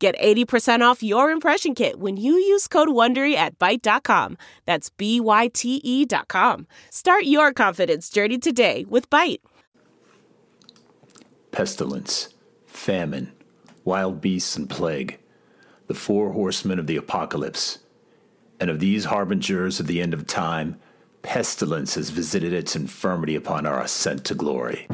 Get 80% off your impression kit when you use code WONDERY at Byte.com. That's B-Y-T-E dot com. Start your confidence journey today with Byte. Pestilence, famine, wild beasts, and plague. The four horsemen of the apocalypse. And of these harbingers of the end of time, pestilence has visited its infirmity upon our ascent to glory.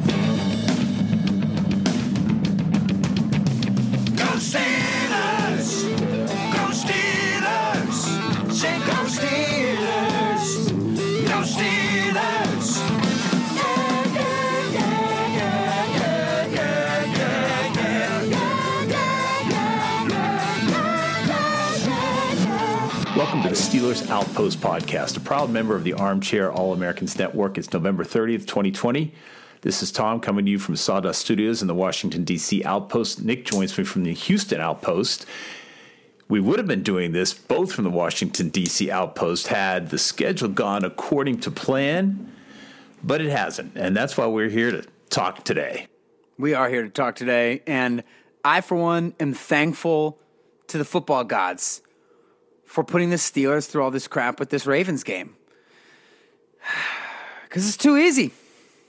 Steelers Outpost podcast, a proud member of the Armchair All Americans Network. It's November 30th, 2020. This is Tom coming to you from Sawdust Studios in the Washington, D.C. Outpost. Nick joins me from the Houston Outpost. We would have been doing this both from the Washington, D.C. Outpost had the schedule gone according to plan, but it hasn't. And that's why we're here to talk today. We are here to talk today, and I, for one, am thankful to the football gods for putting the Steelers through all this crap with this Ravens game. Because it's too easy.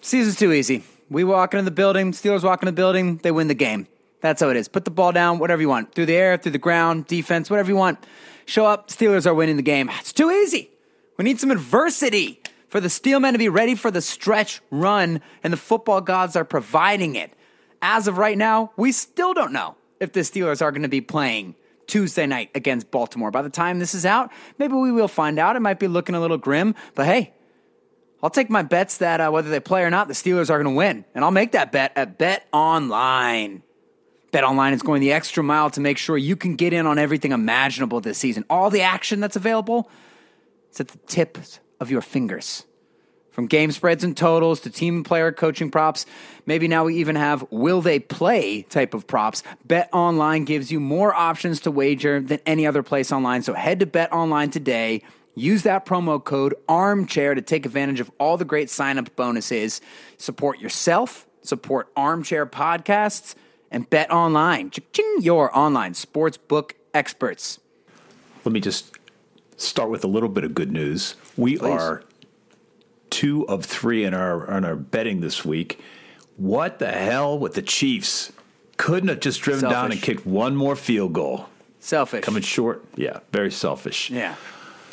Season's too easy. We walk into the building, Steelers walk into the building, they win the game. That's how it is. Put the ball down, whatever you want. Through the air, through the ground, defense, whatever you want. Show up, Steelers are winning the game. It's too easy. We need some adversity for the Steelmen to be ready for the stretch run, and the football gods are providing it. As of right now, we still don't know if the Steelers are going to be playing Tuesday night against Baltimore. By the time this is out, maybe we will find out. It might be looking a little grim, but hey, I'll take my bets that uh, whether they play or not, the Steelers are going to win. And I'll make that bet at Bet Online. Bet Online is going the extra mile to make sure you can get in on everything imaginable this season. All the action that's available is at the tips of your fingers. From game spreads and totals to team and player coaching props, maybe now we even have will they play type of props. Bet Online gives you more options to wager than any other place online. So head to Bet Online today. Use that promo code armchair to take advantage of all the great sign up bonuses. Support yourself, support armchair podcasts, and bet online. Your online sports book experts. Let me just start with a little bit of good news. We Please. are two of three in our in our betting this week. What the hell with the Chiefs? Couldn't have just driven down and kicked one more field goal. Selfish. Coming short. Yeah, very selfish. Yeah.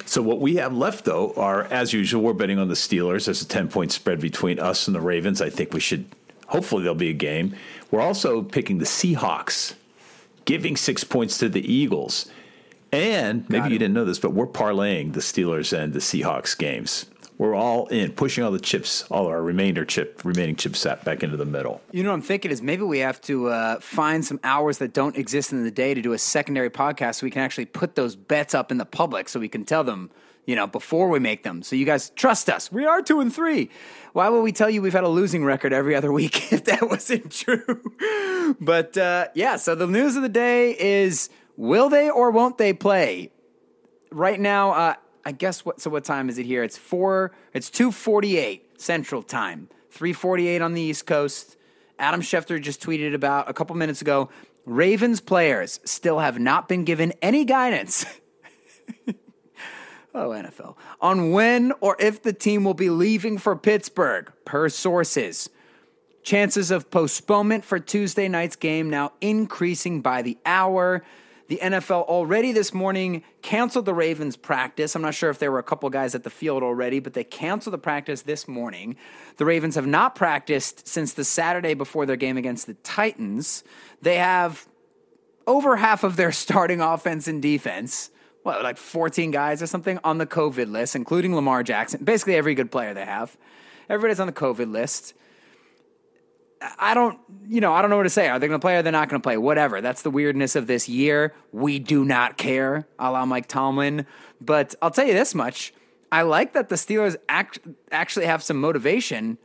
So what we have left though are as usual we're betting on the Steelers. There's a 10 point spread between us and the Ravens. I think we should hopefully there'll be a game. We're also picking the Seahawks, giving 6 points to the Eagles. And maybe you didn't know this, but we're parlaying the Steelers and the Seahawks games. We're all in, pushing all the chips, all our remainder chip, remaining chip set back into the middle. You know what I'm thinking is maybe we have to uh, find some hours that don't exist in the day to do a secondary podcast so we can actually put those bets up in the public so we can tell them, you know, before we make them. So you guys trust us. We are two and three. Why would we tell you we've had a losing record every other week if that wasn't true? but uh, yeah, so the news of the day is will they or won't they play? right now, uh, I guess what? So what time is it here? It's four. It's two forty eight Central Time, three forty eight on the East Coast. Adam Schefter just tweeted about a couple minutes ago. Ravens players still have not been given any guidance. oh, NFL on when or if the team will be leaving for Pittsburgh, per sources. Chances of postponement for Tuesday night's game now increasing by the hour. The NFL already this morning canceled the Ravens practice. I'm not sure if there were a couple guys at the field already, but they canceled the practice this morning. The Ravens have not practiced since the Saturday before their game against the Titans. They have over half of their starting offense and defense, what, like 14 guys or something on the COVID list, including Lamar Jackson. Basically, every good player they have. Everybody's on the COVID list. I don't, you know, I don't know what to say. Are they going to play? Or are they not going to play? Whatever. That's the weirdness of this year. We do not care, a la Mike Tomlin. But I'll tell you this much: I like that the Steelers act, actually have some motivation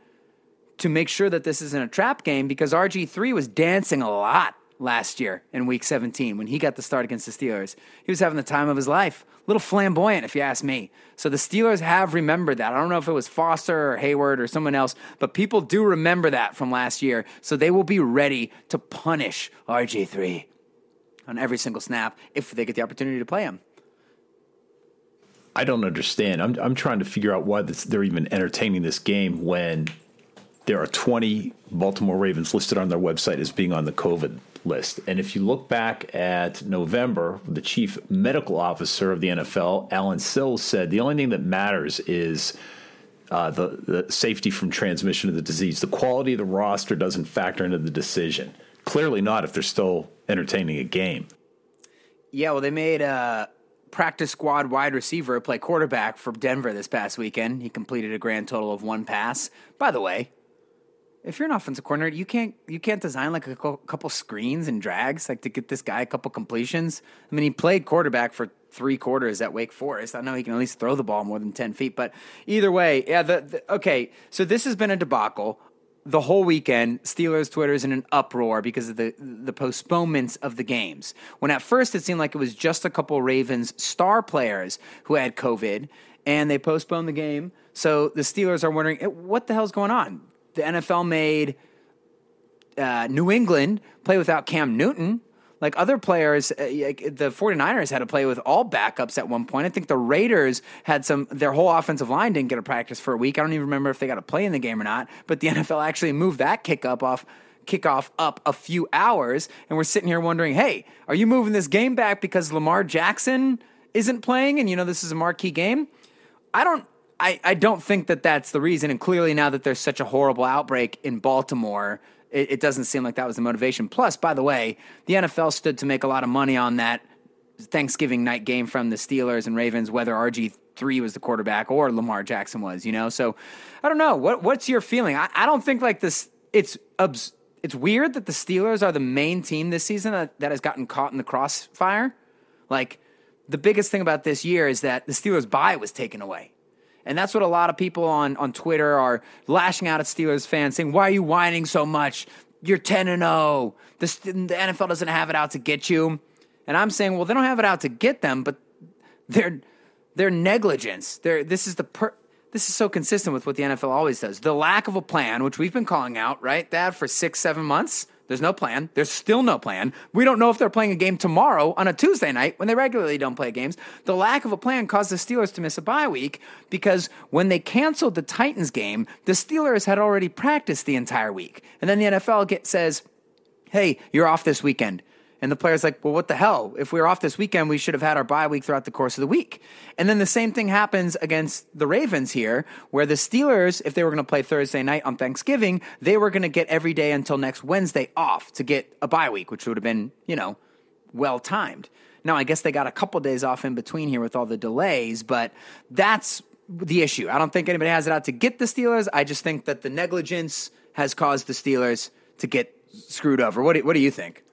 to make sure that this isn't a trap game because RG three was dancing a lot last year in Week 17 when he got the start against the Steelers. He was having the time of his life. A little flamboyant, if you ask me. So the Steelers have remembered that. I don't know if it was Foster or Hayward or someone else, but people do remember that from last year. So they will be ready to punish RG3 on every single snap if they get the opportunity to play him. I don't understand. I'm I'm trying to figure out why this, they're even entertaining this game when there are 20 Baltimore Ravens listed on their website as being on the COVID list. And if you look back at November, the chief medical officer of the NFL, Allen Sills, said the only thing that matters is uh, the, the safety from transmission of the disease. The quality of the roster doesn't factor into the decision. Clearly not if they're still entertaining a game. Yeah, well, they made a practice squad wide receiver play quarterback for Denver this past weekend. He completed a grand total of one pass. By the way, if you're an offensive coordinator, you can't you can't design like a couple screens and drags like to get this guy a couple completions. I mean, he played quarterback for three quarters at Wake Forest. I know he can at least throw the ball more than ten feet, but either way, yeah. The, the, okay, so this has been a debacle the whole weekend. Steelers Twitter is in an uproar because of the the postponements of the games. When at first it seemed like it was just a couple Ravens star players who had COVID, and they postponed the game. So the Steelers are wondering eh, what the hell's going on the NFL made uh, New England play without Cam Newton. Like other players, uh, the 49ers had to play with all backups at one point. I think the Raiders had some, their whole offensive line didn't get a practice for a week. I don't even remember if they got to play in the game or not, but the NFL actually moved that kick up off kickoff up a few hours. And we're sitting here wondering, hey, are you moving this game back because Lamar Jackson isn't playing? And you know, this is a marquee game. I don't, I, I don't think that that's the reason. And clearly, now that there's such a horrible outbreak in Baltimore, it, it, doesn't seem like that was the motivation. Plus, by the way, the NFL stood to make a lot of money on that Thanksgiving night game from the Steelers and Ravens, whether RG three was the quarterback or Lamar Jackson was. You know, so I don't know. What what's your feeling? I, I don't think like this. It's it's weird that the Steelers are the main team this season that, that has gotten caught in the crossfire. Like the biggest thing about this year is that the Steelers' bye was taken away. And that's what a lot of people on, on Twitter are lashing out at Steelers fans saying, Why are you whining so much? You're 10 and 0. The, NFL doesn't have it out to get you. And I'm saying, Well, they don't have it out to get them, but their, their negligence, their, this is the per, this is so consistent with what the NFL always does. The lack of a plan, which we've been calling out, right, Dad, for six, seven months. There's no plan. There's still no plan. We don't know if they're playing a game tomorrow on a Tuesday night when they regularly don't play games. The lack of a plan caused the Steelers to miss a bye week because when they canceled the Titans game, the Steelers had already practiced the entire week. And then the NFL get, says, hey, you're off this weekend. And the player's like, well, what the hell? If we were off this weekend, we should have had our bye week throughout the course of the week. And then the same thing happens against the Ravens here, where the Steelers, if they were going to play Thursday night on Thanksgiving, they were going to get every day until next Wednesday off to get a bye week, which would have been, you know, well timed. Now, I guess they got a couple days off in between here with all the delays, but that's the issue. I don't think anybody has it out to get the Steelers. I just think that the negligence has caused the Steelers to get screwed over. What do, what do you think?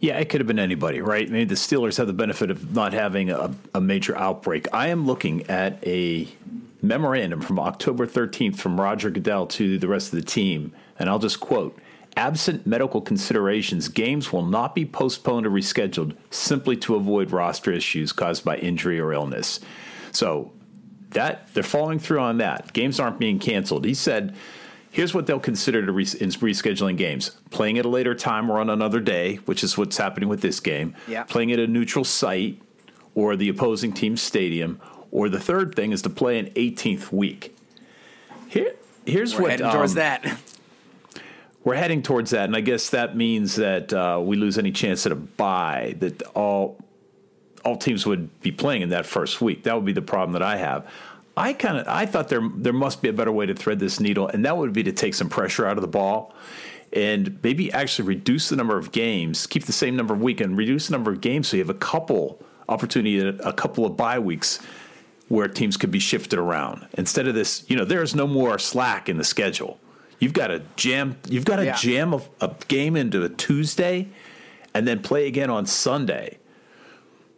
Yeah, it could have been anybody, right? Mean, the Steelers have the benefit of not having a, a major outbreak. I am looking at a memorandum from October 13th from Roger Goodell to the rest of the team, and I'll just quote Absent medical considerations, games will not be postponed or rescheduled simply to avoid roster issues caused by injury or illness. So that they're following through on that. Games aren't being canceled. He said Here's what they'll consider to re- in rescheduling games: playing at a later time or on another day, which is what's happening with this game. Yeah. Playing at a neutral site or the opposing team's stadium, or the third thing is to play an 18th week. Here, here's We're what heading towards um, that. We're heading towards that, and I guess that means that uh, we lose any chance at a buy. That all all teams would be playing in that first week. That would be the problem that I have. I kind of I thought there there must be a better way to thread this needle, and that would be to take some pressure out of the ball and maybe actually reduce the number of games, keep the same number of weekend, reduce the number of games so you have a couple opportunity, a couple of bye weeks where teams could be shifted around instead of this. You know, there is no more slack in the schedule. You've got to jam. You've got to Yeah. jam a, a game into a Tuesday, and then play again on Sunday.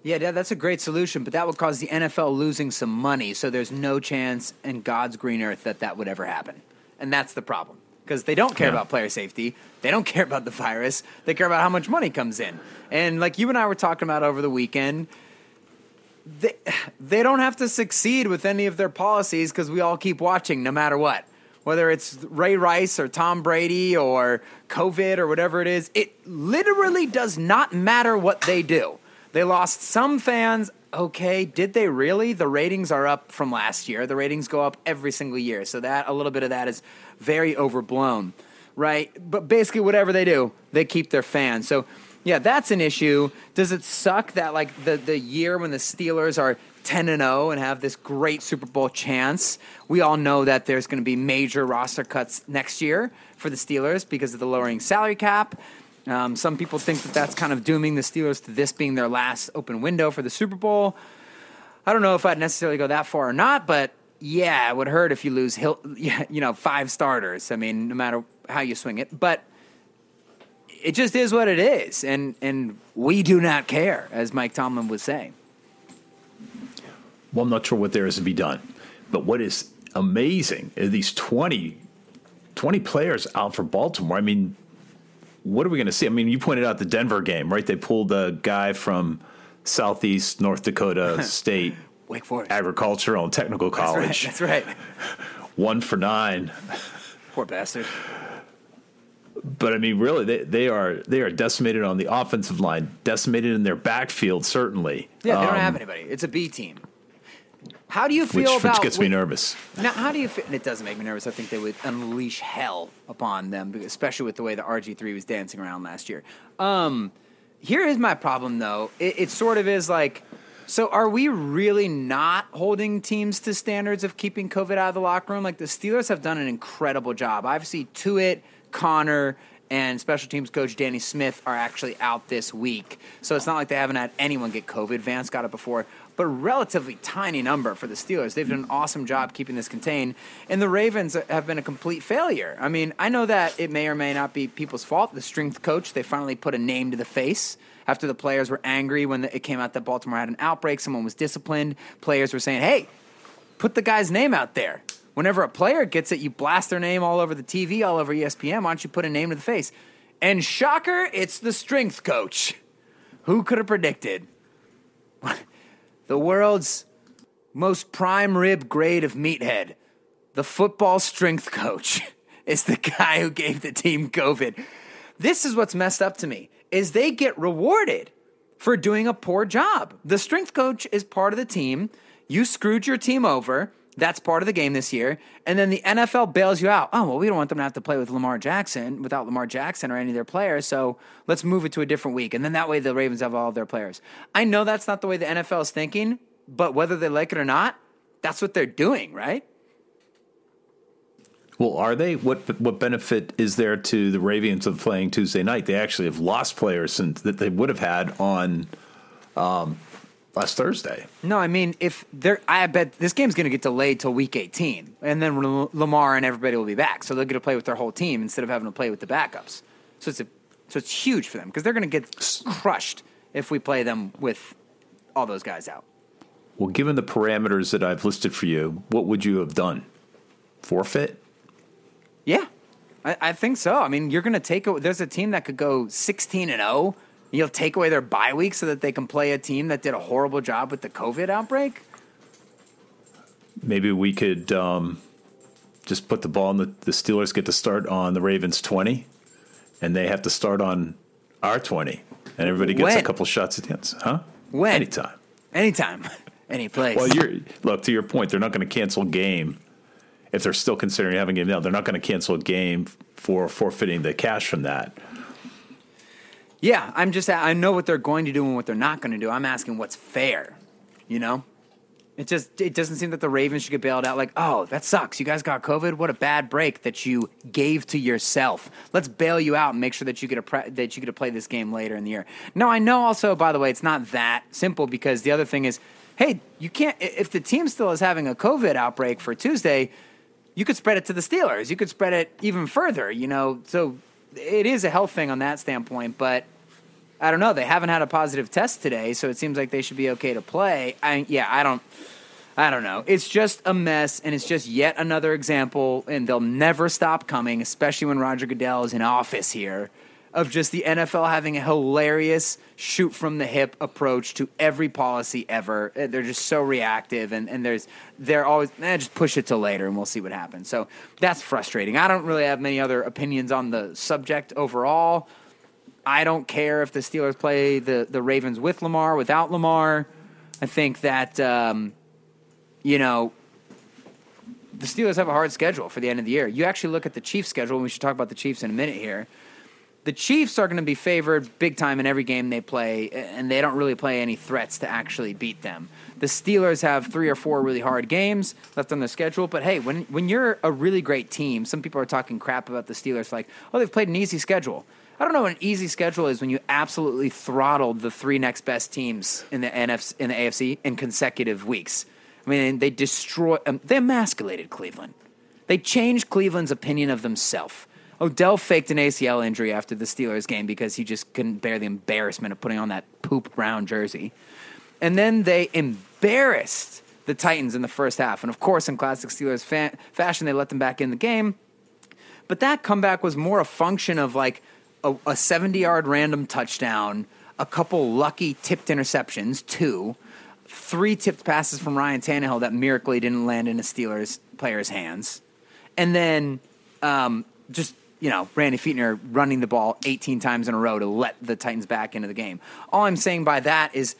Yeah, that- that's a great solution, but that would cause the NFL losing some money. So there's no chance in God's green earth that that would ever happen. And that's the problem. Because they don't care Yeah. about player safety. They don't care about the virus. They care about how much money comes in. And like you and I were talking about over the weekend, they, they don't have to succeed with any of their policies because we all keep watching no matter what. Whether it's Ray Rice or Tom Brady or COVID or whatever it is, it literally does not matter what they do. They lost some fans. Okay, did they really? The ratings are up from last year. The ratings go up every single year. So that a little bit of that is very overblown, right? But basically whatever they do, they keep their fans. So yeah, that's an issue. Does it suck that like the the year when the Steelers are 10 and 0 and have this great Super Bowl chance, we all know that there's going to be major roster cuts next year for the Steelers because of the lowering salary cap. Um, some people think that that's kind of dooming the Steelers to this being their last open window for the Super Bowl. I don't know if I'd necessarily go that far or not, but yeah, it would hurt if you lose, you know, five starters. I mean, no matter how you swing it, but it just is what it is, and and we do not care, as Mike Tomlin would say. Well, I'm not sure what there is to be done, but what is amazing is these 20, 20 players out for Baltimore. I mean, what are we going to see? I mean, you pointed out the Denver game, right? They pulled a guy from Southeast North Dakota State Wake Forest. Agricultural and Technical That's right. College, That's right. one for nine. Poor bastard. But I mean, really, they, they are they are decimated on the offensive line, decimated in their backfield, certainly. Yeah, they don't Um, have anybody. It's a B team. How do you which, feel which about gets me nervous. Now, how do you feel? and It doesn't make me nervous. I think they would unleash hell upon them, especially with the way the RG3 was dancing around last year. Um, here is my problem, though. It, it sort of is like, so are we really not holding teams to standards of keeping COVID out of the locker room? Like the Steelers have done an incredible job. Obviously, Tuitt, Connor, and special teams coach Danny Smith are actually out this week. So it's not like they haven't had anyone get COVID. Vance got it before, but a relatively tiny number for the Steelers. They've done an awesome job keeping this contained. And the Ravens have been a complete failure. I mean, I know that it may or may not be people's fault. The strength coach, they finally put a name to the face. After the players were angry when it came out that Baltimore had an outbreak, someone was disciplined. Players were saying, hey, put the guy's name out there. Whenever a player gets it, you blast their name all over the TV, all over ESPN. Why don't you put a name to the face? And shocker, it's the strength coach. Who could have predicted? the world's most prime rib grade of meathead, the football strength coach, is the guy who gave the team COVID. This is what's messed up to me is they get rewarded for doing a poor job. The strength coach is part of the team. You screwed your team over. That's part of the game this year. And then the NFL bails you out. Oh, well, we don't want them to have to play with Lamar Jackson, without Lamar Jackson or any of their players. So let's move it to a different week. And then that way the Ravens have all of their players. I know that's not the way the NFL is thinking, but whether they like it or not, that's what they're doing, right? Well, are they? What what benefit is there to the Ravens of playing Tuesday night? They actually have lost players since that they would have had on um, last Thursday. No, I mean, if they're, I bet this game's going to get delayed till week 18, and then L- Lamar and everybody will be back, so they'll get to play with their whole team instead of having to play with the backups. So it's a, so it's huge for them because they're going to get crushed if we play them with all those guys out. Well, given the parameters that I've listed for you, what would you have done? Forfeit? Yeah, I, I think so. I mean, you're going to take. A, there's a team that could go 16 and 0. You'll take away their bye week so that they can play a team that did a horrible job with the COVID outbreak. Maybe we could um, just put the ball in the, the Steelers get to start on the Ravens 20, and they have to start on our 20, and everybody gets a couple shots at the end. Huh? When? Anytime. Anytime, any place. Well, you're look to your point. They're not going to cancel game if they're still considering having a game now. They're not going to cancel a game for forfeiting the cash from that. Yeah, I'm just I know what they're going to do and what they're not going to do. I'm asking what's fair. You know? It just it doesn't seem that the Ravens should get bailed out like, "Oh, that sucks. You guys got COVID. What a bad break that you gave to yourself. Let's bail you out and make sure that you get a pre- that you get to play this game later in the year." No, I know also by the way, it's not that simple because the other thing is, hey, you can't if the team still is having a COVID outbreak for Tuesday, you could spread it to the Steelers. You could spread it even further, you know. So it is a health thing on that standpoint, but I don't know. They haven't had a positive test today, so it seems like they should be okay to play. I yeah, I don't I don't know. It's just a mess, and it's just yet another example, and they'll never stop coming, especially when Roger Goodell is in office here, of just the NFL having a hilarious shoot from the hip approach to every policy ever. Uh, They're just so reactive, and, and there's they're always eh, just push it to later, and we'll see what happens. So that's frustrating. I don't really have many other opinions on the subject overall. I don't care if the Steelers play the, the Ravens with Lamar, without Lamar. I think that, um, you know, the Steelers have a hard schedule for the end of the year. You actually look at the Chiefs' schedule, and we should talk about the Chiefs in a minute here. The Chiefs are going to be favored big time in every game they play, and they don't really play any threats to actually beat them. The Steelers have three or four really hard games left on their schedule, but hey, when when you're a really great team, some people are talking crap about the Steelers, like, oh, they've played an easy schedule. I don't know what an easy schedule is when you absolutely throttled the three next best teams in the NFC in the AFC in consecutive weeks. I mean, they destroy, um, they emasculated Cleveland. They changed Cleveland's opinion of themselves. Odell faked an ACL injury after the Steelers game because he just couldn't bear the embarrassment of putting on that poop brown jersey. And then they embarrassed the Titans in the first half. And of course, in classic Steelers fa- fashion, they let them back in the game. But that comeback was more a function of like a, a 70 yard random touchdown, a couple lucky tipped interceptions, two, three tipped passes from Ryan Tannehill that miraculously didn't land in a Steelers player's hands, and then um, just you know Randy Fichtner running the ball 18 times in a row to let the Titans back into the game. All I'm saying by that is.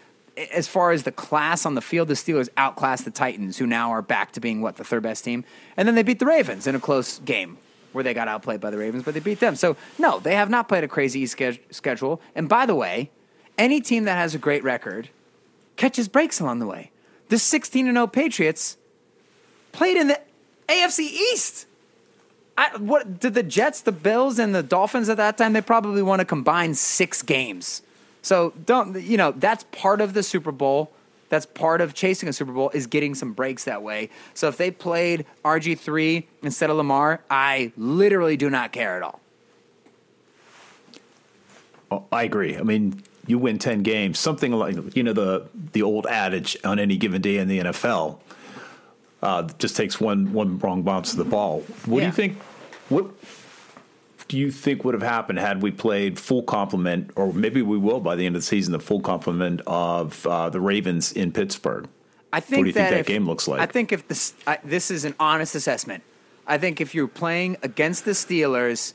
As far as the class on the field, the Steelers outclassed the Titans, who now are back to being what the third best team, and then they beat the Ravens in a close game where they got outplayed by the Ravens, but they beat them. So no, they have not played a crazy schedule. And by the way, any team that has a great record catches breaks along the way. The 16 0 Patriots played in the AFC East. I, what did the Jets, the Bills, and the Dolphins at that time? They probably want to combine six games. So don't you know that's part of the Super Bowl. That's part of chasing a Super Bowl is getting some breaks that way. So if they played RG three instead of Lamar, I literally do not care at all. Well, I agree. I mean, you win ten games, something like you know the the old adage on any given day in the NFL. Uh, just takes one one wrong bounce of the ball. What do you think? What do you think would have happened had we played full complement, or maybe we will by the end of the season, the full complement of uh, the Ravens in Pittsburgh? I think what do you think that that if- game looks like? I think if this I, this is an honest assessment. I think if you're playing against the Steelers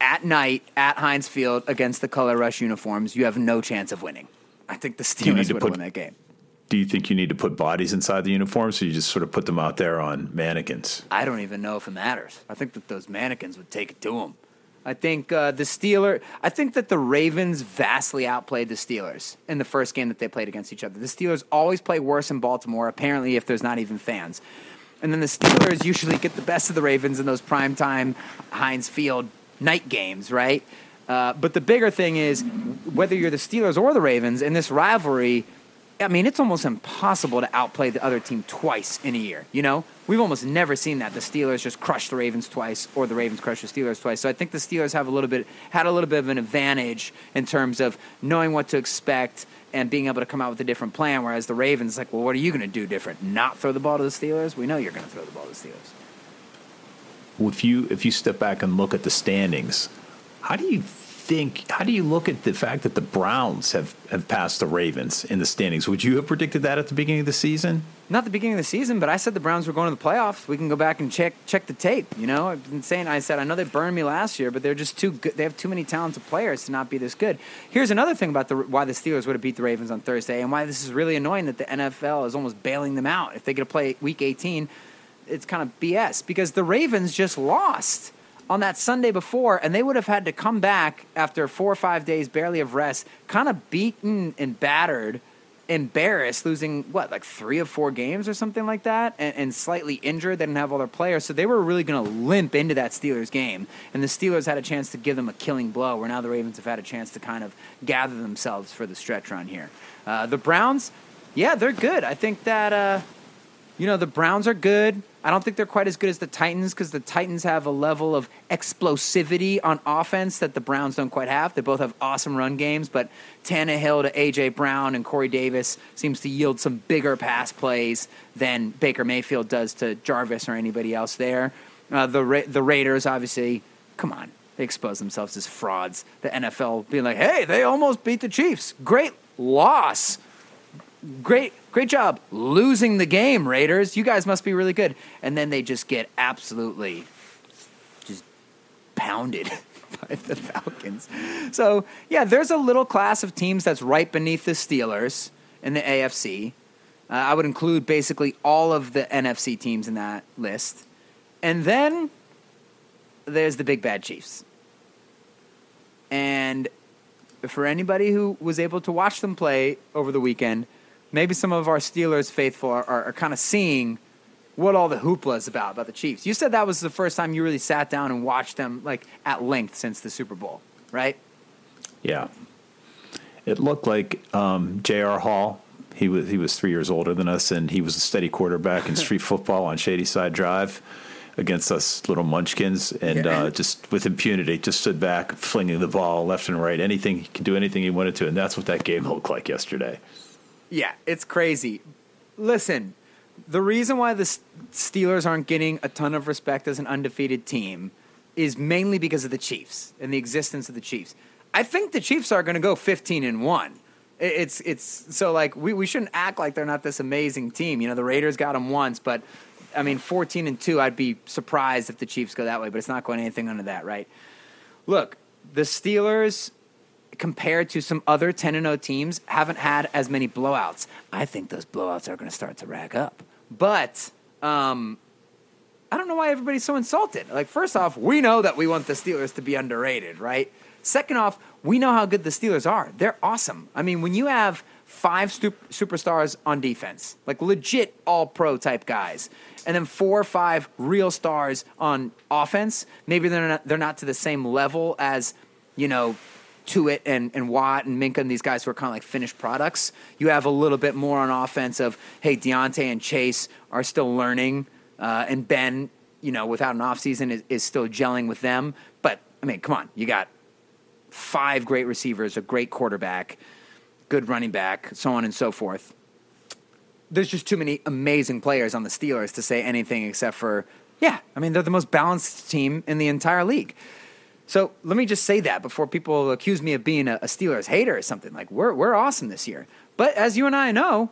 at night at Heinz Field against the color rush uniforms, you have no chance of winning. I think the Steelers would put- win that game. Do you think you need to put bodies inside the uniforms, or you just sort of put them out there on mannequins? I don't even know if it matters. I think that those mannequins would take it to them. I think uh, the Steeler. I think that the Ravens vastly outplayed the Steelers in the first game that they played against each other. The Steelers always play worse in Baltimore. Apparently, if there's not even fans, and then the Steelers usually get the best of the Ravens in those primetime Heinz Field night games, right? Uh, but the bigger thing is whether you're the Steelers or the Ravens in this rivalry. I mean, it's almost impossible to outplay the other team twice in a year. You know, we've almost never seen that. The Steelers just crush the Ravens twice, or the Ravens crush the Steelers twice. So I think the Steelers have a little bit had a little bit of an advantage in terms of knowing what to expect and being able to come out with a different plan. Whereas the Ravens, like, well, what are you going to do different? Not throw the ball to the Steelers? We know you're going to throw the ball to the Steelers. if you if you step back and look at the standings, how do you think? How do you look at the fact that the Browns have have passed the Ravens in the standings? Would you have predicted that at the beginning of the season? Not the beginning of the season, but I said the Browns were going to the playoffs. We can go back and check check the tape. You know, I've been saying I said I know they burned me last year, but they're just too good. They have too many talented players to not be this good. Here's another thing about the why the Steelers would have beat the Ravens on Thursday, and why this is really annoying that the NFL is almost bailing them out. If they get to play Week 18, it's kind of BS because the Ravens just lost on that Sunday before, and they would have had to come back after four or five days barely of rest, kind of beaten and battered, embarrassed, losing what like three of four games or something like that, and, and slightly injured. They didn't have all their players, so they were really going to limp into that Steelers game, and the Steelers had a chance to give them a killing blow. Where now the Ravens have had a chance to kind of gather themselves for the stretch run here. Uh, the Browns, yeah, they're good. I think that. Uh, You know, the Browns are good. I don't think they're quite as good as the Titans because the Titans have a level of explosivity on offense that the Browns don't quite have. They both have awesome run games, but Tannehill to A.J. Brown and Corey Davis seems to yield some bigger pass plays than Baker Mayfield does to Jarvis or anybody else there. Uh, the, Ra- the Raiders, obviously, come on. They expose themselves as frauds. The NFL being like, hey, they almost beat the Chiefs. Great loss great great job losing the game raiders. You guys must be really good. And then they just get absolutely just pounded by the falcons. So yeah there's a little class of teams that's right beneath the steelers in the afc uh, i would include basically all of the nfc teams in that list. And then there's the big bad chiefs. And for anybody who was able to watch them play over the weekend maybe some of our Steelers faithful are, are, are kind of seeing what all the hoopla is about about the Chiefs. You said that was the first time you really sat down and watched them like at length since the Super Bowl, right? Yeah. It looked like um, J.R. Hall. He was he was three years older than us, and he was a steady quarterback in street football on Shady Side Drive against us little munchkins, and Yeah. uh, just with impunity, just stood back, flinging the ball left and right. Anything he could do, anything he wanted to, and that's what that game looked like yesterday. Yeah, it's crazy. Listen, the reason why the Steelers aren't getting a ton of respect as an undefeated team is mainly because of the Chiefs and the existence of the Chiefs. I think the Chiefs are going to go 15 and 1. It's it's so like we, we shouldn't act like they're not this amazing team. You know, the Raiders got them once, but I mean 14 and 2, I'd be surprised if the Chiefs go that way, but it's not going anything under that, right? Look, the Steelers compared to some other 10 and 0 teams haven't had as many blowouts. I think those blowouts are going to start to rack up. But um, I don't know why everybody's so insulted. Like, first off, we know that we want the Steelers to be underrated, right? Second off, we know how good the Steelers are. They're awesome. I mean, when you have five superstars on defense, like legit all pro type guys, and then four or five real stars on offense, maybe they're not, they're not to the same level as, you know, Tuitt and, and Watt and Minkah and these guys who are kind of like finished products. You have a little bit more on offense of, hey, Diontae and Chase are still learning, uh, and Ben, you know, without an offseason is, is still gelling with them. But, I mean, come on, you got five great receivers, a great quarterback, good running back, so on and so forth. There's just too many amazing players on the Steelers to say anything except for, yeah, I mean, they're the most balanced team in the entire league. So let me just say that before people accuse me of being a, a Steelers hater or something. Like, we're, we're awesome this year. But as you and I know,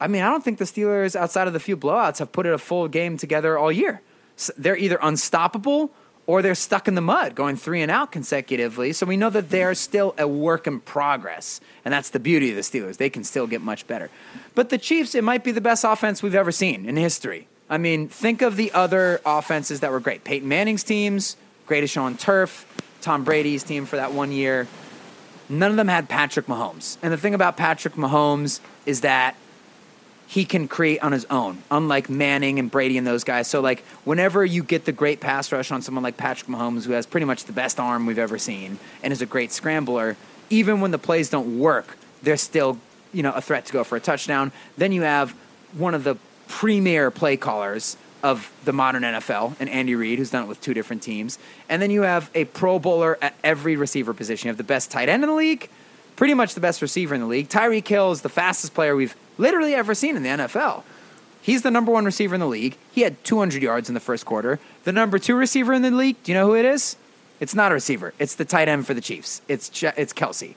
I mean, I don't think the Steelers, outside of the few blowouts, have put a full game together all year. S they're either unstoppable or they're stuck in the mud, going three and out consecutively. So we know that they're still a work in progress. And that's the beauty of the Steelers. They can still get much better. But the Chiefs, it might be the best offense we've ever seen in history. I mean, think of the other offenses that were great. Peyton Manning's teams, greatest on turf, Tom Brady's team for that one year. None of them had Patrick Mahomes. And the thing about Patrick Mahomes is that he can create on his own, unlike Manning and Brady and those guys. So, like, whenever you get the great pass rush on someone like Patrick Mahomes, who has pretty much the best arm we've ever seen and is a great scrambler, even when the plays don't work, they're still, you know, a threat to go for a touchdown. Then you have one of the premier play callers of the modern NFL, and Andy Reid, who's done it with two different teams. And then you have a Pro Bowler at every receiver position. You have the best tight end in the league, pretty much the best receiver in the league. Tyreek Hill is the fastest player we've literally ever seen in the NFL. He's the number one receiver in the league. He had 200 yards in the first quarter. The number two receiver in the league, do you know who it is? It's not a receiver. It's the tight end for the Chiefs. It's Ch- it's Kelce.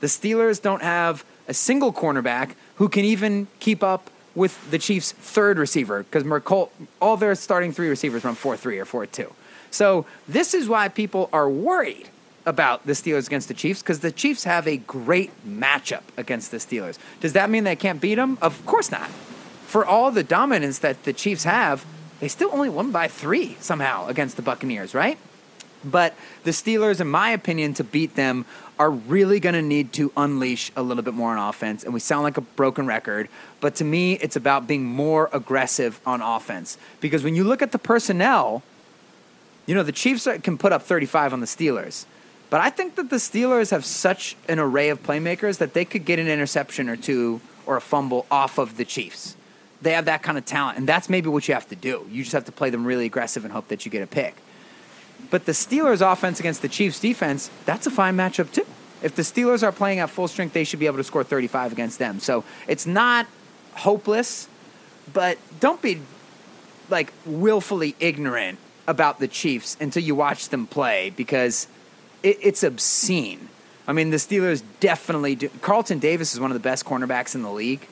The Steelers don't have a single cornerback who can even keep up with the Chiefs' third receiver because Mecole, all their starting three receivers run 4 3 or 4 2. So this is why people are worried about the Steelers against the Chiefs because the Chiefs have a great matchup against the Steelers. Does that mean they can't beat them? Of course not. For all the dominance that the Chiefs have, they still only won by three somehow against the Buccaneers, right? But the Steelers, in my opinion, to beat them, are really going to need to unleash a little bit more on offense. And we sound like a broken record, but to me, it's about being more aggressive on offense. Because when you look at the personnel, you know, the Chiefs can put up 35 on the Steelers. But I think that the Steelers have such an array of playmakers that they could get an interception or two or a fumble off of the Chiefs. They have that kind of talent, and that's maybe what you have to do. You just have to play them really aggressive and hope that you get a pick. But the Steelers' offense against the Chiefs' defense, that's a fine matchup too. If the Steelers are playing at full strength, they should be able to score 35 against them. So it's not hopeless, but don't be like willfully ignorant about the Chiefs until you watch them play because it, it's obscene. I mean, the Steelers definitely do. Carlton Davis is one of the best cornerbacks in the league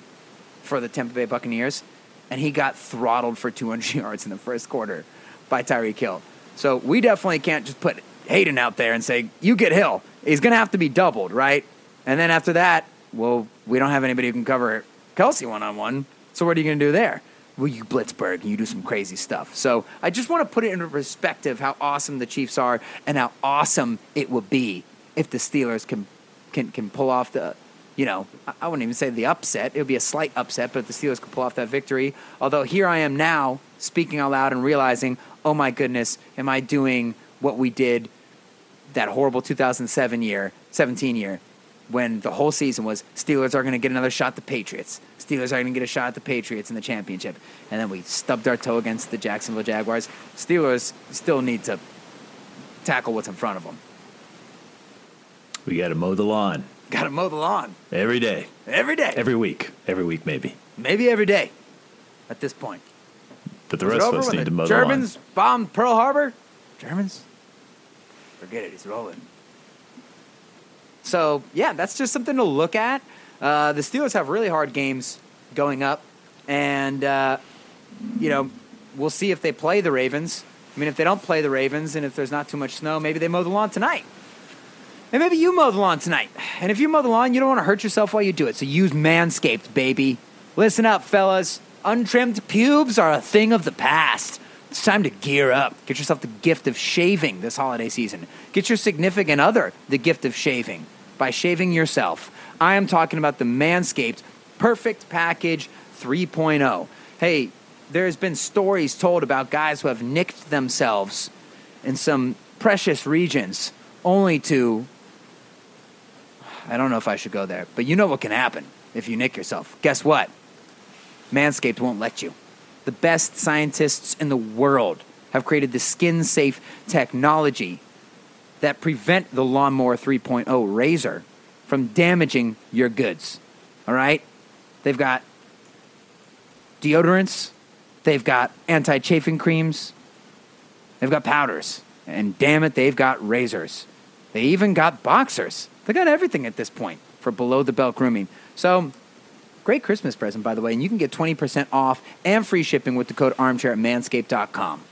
for the Tampa Bay Buccaneers, and he got throttled for 200 yards in the first quarter by Tyreek Hill. So we definitely can't just put Haden out there and say, you get Hill. He's going to have to be doubled, right? And then after that, well, we don't have anybody who can cover Kelce one on one. So what are you going to do there? Well, you Blitzburgh and you do some crazy stuff. So I just want to put it into perspective how awesome the Chiefs are and how awesome it would be if the Steelers can can can pull off the, you know, I- wouldn't even say the upset. It would be a slight upset, but the Steelers could pull off that victory. Although here I am now speaking out loud and realizing, oh my goodness, am I doing what we did that horrible 2007 year, 17 year, when the whole season was Steelers are going to get another shot at the Patriots. Steelers are going to get a shot at the Patriots in the championship. And then we stubbed our toe against the Jacksonville Jaguars. Steelers still need to tackle what's in front of them. We got to mow the lawn Got to mow the lawn every day, every day. every week, every week maybe. Maybe every day at this point. But the it rest of us need to mow the room. Germans bombed Pearl Harbor? Germans? Forget it. He's rolling. So, yeah, that's just something to look at. Uh, the Steelers have really hard games going up. And, uh, you know, we'll see if they play the Ravens. I mean, if they don't play the Ravens and if there's not too much snow, maybe they mow the lawn tonight. And maybe you mow the lawn tonight. And if you mow the lawn, you don't want to hurt yourself while you do it. So use Manscaped, baby. Listen up, fellas. Untrimmed pubes are a thing of the past. It's time to gear up. Get yourself the gift of shaving this holiday season. Get your significant other the gift of shaving by shaving yourself. I am talking about the Manscaped Perfect Package 3.0. Hey, there's been stories told about guys who have nicked themselves in some precious regions only to I don't know if I should go there, but you know what can happen if you nick yourself. Guess what? Manscaped won't let you. The best scientists in the world have created the skin safe technology that prevent the lawnmower 3.0 razor from damaging your goods. All right? They've got deodorants, they've got anti chafing creams, they've got powders, and damn it, they've got razors. They even got boxers. They got everything at this point for below the belt grooming. So, great Christmas present, by the way, and you can get 20% off and free shipping with the code armchair at manscaped.com.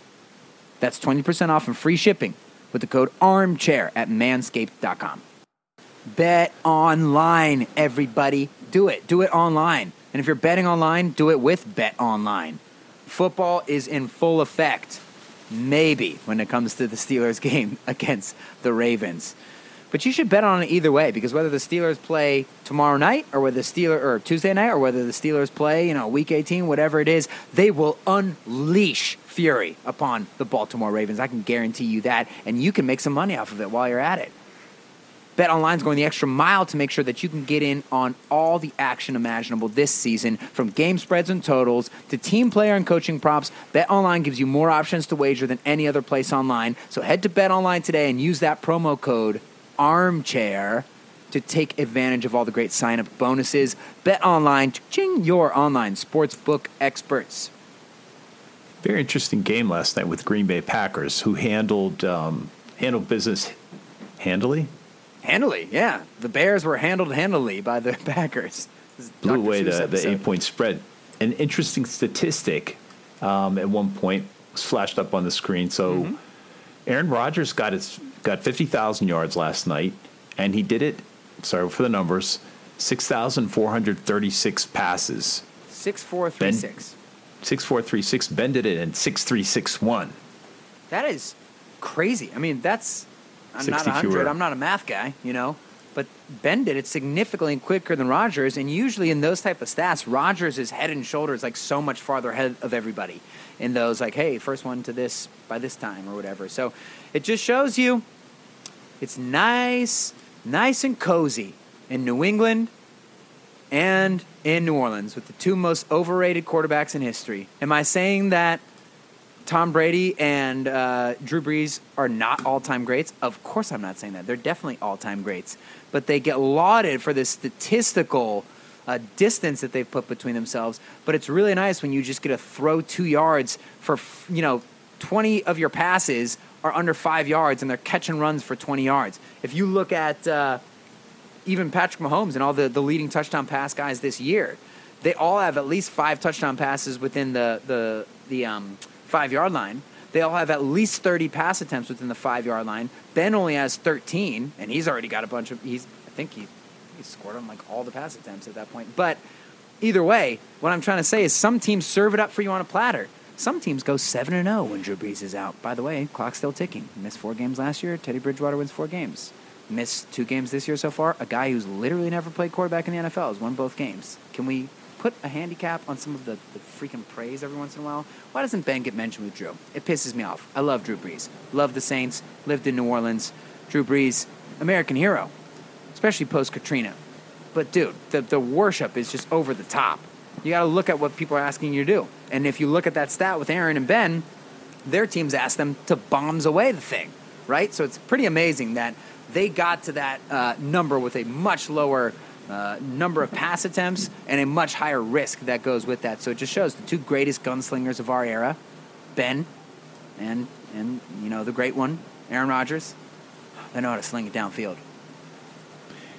That's 20% off and free shipping with the code armchair at manscaped.com. Bet online, everybody. Do it. Do it online. And if you're betting online, do it with Bet Online. Football is in full effect. Maybe when it comes to the Steelers game against the Ravens. But you should bet on it either way because whether the Steelers play tomorrow night or whether the Steelers or Tuesday night or whether the Steelers play, you know, week 18, whatever it is, they will unleash fury upon the Baltimore Ravens. I can guarantee you that and you can make some money off of it while you're at it. Bet Online's going the extra mile to make sure that you can get in on all the action imaginable this season, from game spreads and totals to team player and coaching props. Bet Online gives you more options to wager than any other place online. So head to Bet Online today and use that promo code ARMCHAIR to take advantage of all the great sign-up bonuses. Bet Online, ching your online sportsbook experts. Very interesting game last night with Green Bay Packers, who handled um, handled business handily, Handily, yeah. The Bears were handled handily by the Packers. Blew Dr. away the, the eight point spread. An interesting statistic um, at one point was flashed up on the screen. So Mm-hmm. Aaron Rodgers got his got fifty thousand yards last night, and he did it. Sorry for the numbers. Six thousand four hundred thirty six passes. Six four three six. Six four three six. Ben did it in six three six one. That is crazy. I mean, that's I'm not hundred. fewer. I'm not a math guy, you know. But Ben did it significantly quicker than Rodgers, and usually in those type of stats, Rodgers is head and shoulders like so much farther ahead of everybody in those like, hey, first one to this by this time or whatever. So it just shows you it's nice, nice and cozy in New England and in New Orleans with the two most overrated quarterbacks in history. Am I saying that Tom Brady and uh, Drew Brees are not all time greats? Of course, I'm not saying that. They're definitely all time greats. But they get lauded for this statistical uh, distance that they've put between themselves. But it's really nice when you just get to throw two yards for, you know, 20 of your passes are under five yards and they're catching runs for 20 yards. If you look at uh, even Patrick Mahomes and all the, the leading touchdown pass guys this year, they all have at least five touchdown passes within the, the, the um, five yard line. They all have at least 30 pass attempts within the five yard line. Ben only has 13, and he's already got a bunch of. He's I think he he scored on like all the pass attempts at that point. But either way, what I'm trying to say is some teams serve it up for you on a platter. Some teams go seven and zero when Drew Brees is out. By the way, clock's still ticking. Missed four games last year. Teddy Bridgewater wins four games. Missed two games this year so far. A guy who's literally never played quarterback in the NFL has won both games. Can we put a handicap on some of the, the freaking praise every once in a while? Why doesn't Ben get mentioned with Drew? It pisses me off. I love Drew Brees. Love the Saints. Lived in New Orleans. Drew Brees, American hero, especially post Katrina. But dude, the, the worship is just over the top. You got to look at what people are asking you to do. And if you look at that stat with Aaron and Ben, their teams asked them to bombs away the thing, right? So it's pretty amazing that they got to that uh, number with a much lower uh, number of pass attempts and a much higher risk that goes with that. So it just shows the two greatest gunslingers of our era, Ben and and you know the great one, Aaron Rodgers. They know how to sling it downfield.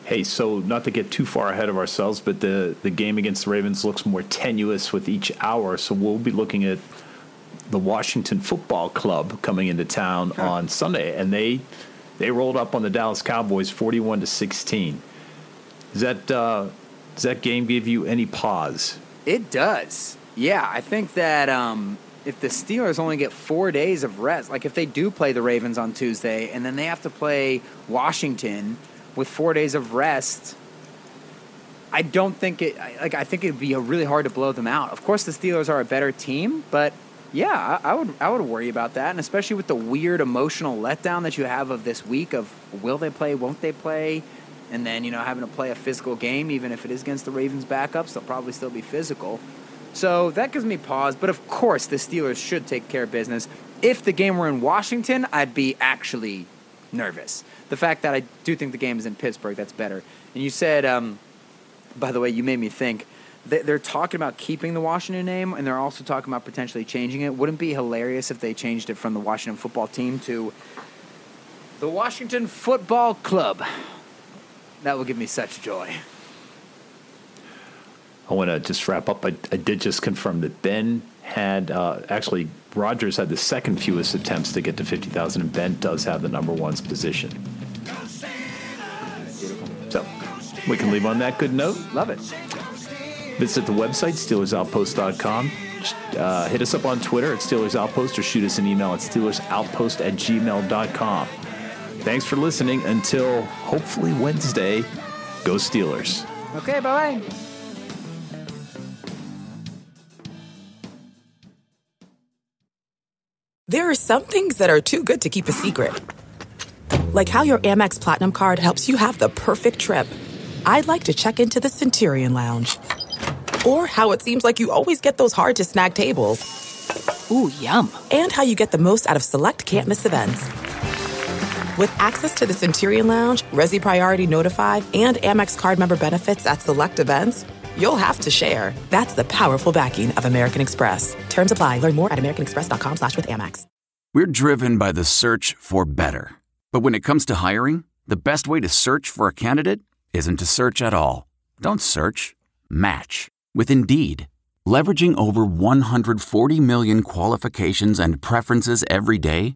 Hey, so not to get too far ahead of ourselves, but the, the game against the Ravens looks more tenuous with each hour. So we'll be looking at the Washington Football Club coming into town on Sunday, and they they rolled up on the Dallas Cowboys forty-one to sixteen. Does that uh, does that game give you any pause? It does. Yeah, I think that um, if the Steelers only get four days of rest, like if they do play the Ravens on Tuesday and then they have to play Washington with four days of rest, I don't think it. Like I think it'd be really hard to blow them out. Of course, the Steelers are a better team, but yeah, I, I would I would worry about that, and especially with the weird emotional letdown that you have of this week of will they play, won't they play, and then you know having to play a physical game, even if it is against the Ravens backups, they'll probably still be physical. So that gives me pause. But of course, the Steelers should take care of business. If the game were in Washington, I'd be actually nervous. The fact that I do think the game is in Pittsburgh, that's better. And you said, um, by the way, you made me think. they- They're talking about keeping the Washington name, and they're also talking about potentially changing it. Wouldn't it be hilarious if they changed it from the Washington football team to the Washington Football Club? That will give me such joy. I want to just wrap up. I, I did just confirm that Ben had uh, actually Rodgers had the second fewest attempts to get to fifty thousand, and Ben does have the number one's position. So we can leave on that good note. Love it. Visit the website, SteelersOutpost.com. Uh, hit us up on Twitter at Steelers Outpost or shoot us an email at SteelersOutpost at gmail.com. Thanks for listening. Until hopefully Wednesday, go Steelers. Okay, bye bye. There are some things that are too good to keep a secret. Like how your Amex Platinum card helps you have the perfect trip. I'd like to check into the Centurion Lounge. Or how it seems like you always get those hard to snag tables. Ooh, yum. And how you get the most out of select can't miss events. With access to the Centurion Lounge, Resy Priority Notified, and Amex card member benefits at select events, you'll have to share. That's the powerful backing of American Express. Terms apply. Learn more at americanexpress.com slash with Amex. We're driven by the search for better. But when it comes to hiring, the best way to search for a candidate isn't to search at all. Don't search, match with Indeed. Leveraging over 140 million qualifications and preferences every day,